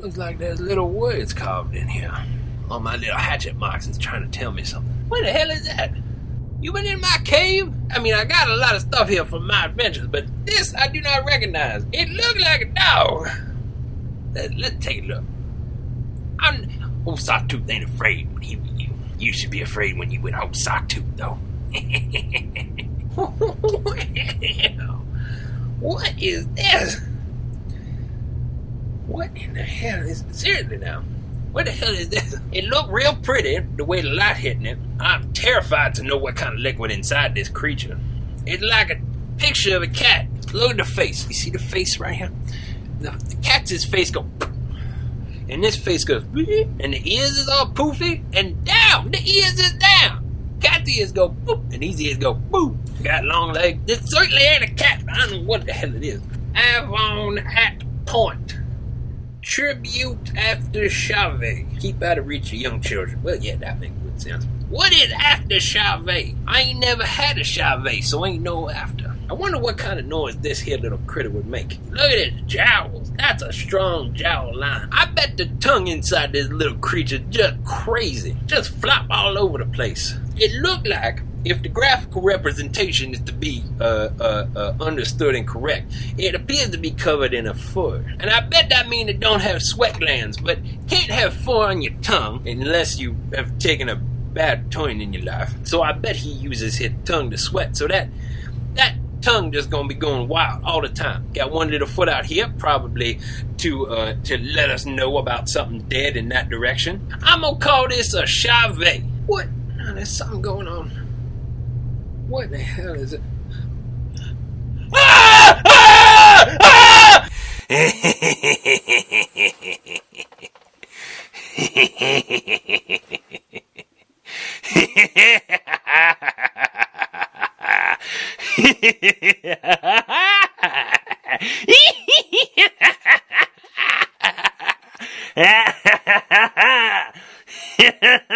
Looks like there's little words carved in here. On my little hatchet marks, is trying to tell me something. What the hell is that? You been in my cave? I mean, I got a lot of stuff here from my adventures, but this I do not recognize. It looked like a dog. Let, let's take a look. I'm, oh, old Sawtooth ain't afraid when he you. You should be afraid when you with old Sawtooth, though. what is this? What in the hell is seriously now? What the hell is this? It looked real pretty the way the light hitting it. I'm terrified to know what kind of liquid inside this creature. It's like a picture of a cat. Look at the face. You see the face right here? The, the cat's face go and this face goes and the ears is all poofy and down. The ears is down. Cat's ears go boop and these ears go boop. Got long legs. This certainly ain't a cat. I don't know what the hell it is. Avon at Point. Tribute after Chave. Keep out of reach of young children. Well, yeah, that makes good sense. What is after Chave? I ain't never had a Chave, so ain't no after. I wonder what kind of noise this here little critter would make. Look at its jowls. That's a strong jowl line. I bet the tongue inside this little creature just crazy. Just flop all over the place. It looked like if the graphical representation is to be uh, uh, uh, understood and correct, it appears to be covered in a fur. And I bet that means it don't have sweat glands, but can't have fur on your tongue unless you have taken a bad turn in your life. So I bet he uses his tongue to sweat. So that that tongue just gonna be going wild all the time. Got one little foot out here, probably to uh, to let us know about something dead in that direction. I'm gonna call this a chave. What? There's something going on. What the hell is it? Ah! Ah!